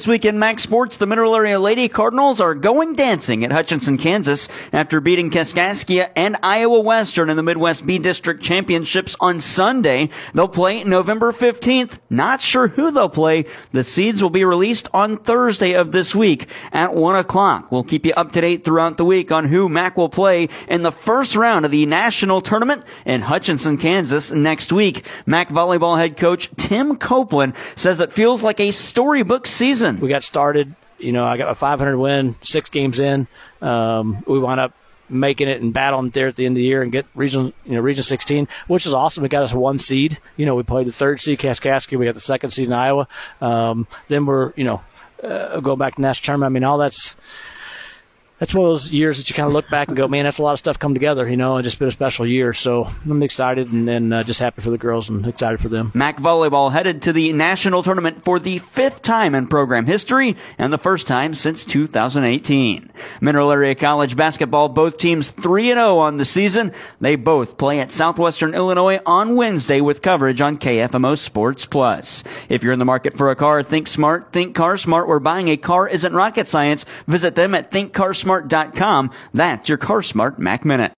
This week in MAC Sports, the Mineral Area Lady Cardinals are going dancing at Hutchinson, Kansas after beating Kaskaskia and Iowa Western in the Midwest B District Championships on Sunday. They'll play November 15th. Not sure who they'll play. The seeds will be released on Thursday of this week at 1 o'clock. We'll keep you up to date throughout the week on who MAC will play in the first round of the national tournament in Hutchinson, Kansas next week. MAC volleyball head coach Tim Copeland says it feels like a storybook season we got started. You know, I got a 500 win, six games in. Um, we wound up making it and battling there at the end of the year and get region, you know, region 16, which is awesome. It got us one seed. You know, we played the third seed, Kaskaskia. We got the second seed in Iowa. Um, then we're, you know, uh, going back to national tournament. I mean, all that's that's one of those years that you kind of look back and go, man, that's a lot of stuff come together, you know, and just been a special year. So I'm excited and, and uh, just happy for the girls and excited for them. MAC volleyball headed to the national tournament for the fifth time in program history and the first time since 2018. Mineral Area College basketball, both teams 3 and 0 on the season. They both play at Southwestern Illinois on Wednesday with coverage on KFMO Sports Plus. If you're in the market for a car, think smart, think car smart, where buying a car isn't rocket science. Visit them at thinkcarsmart.com. That's your CarSmart Mac Minute.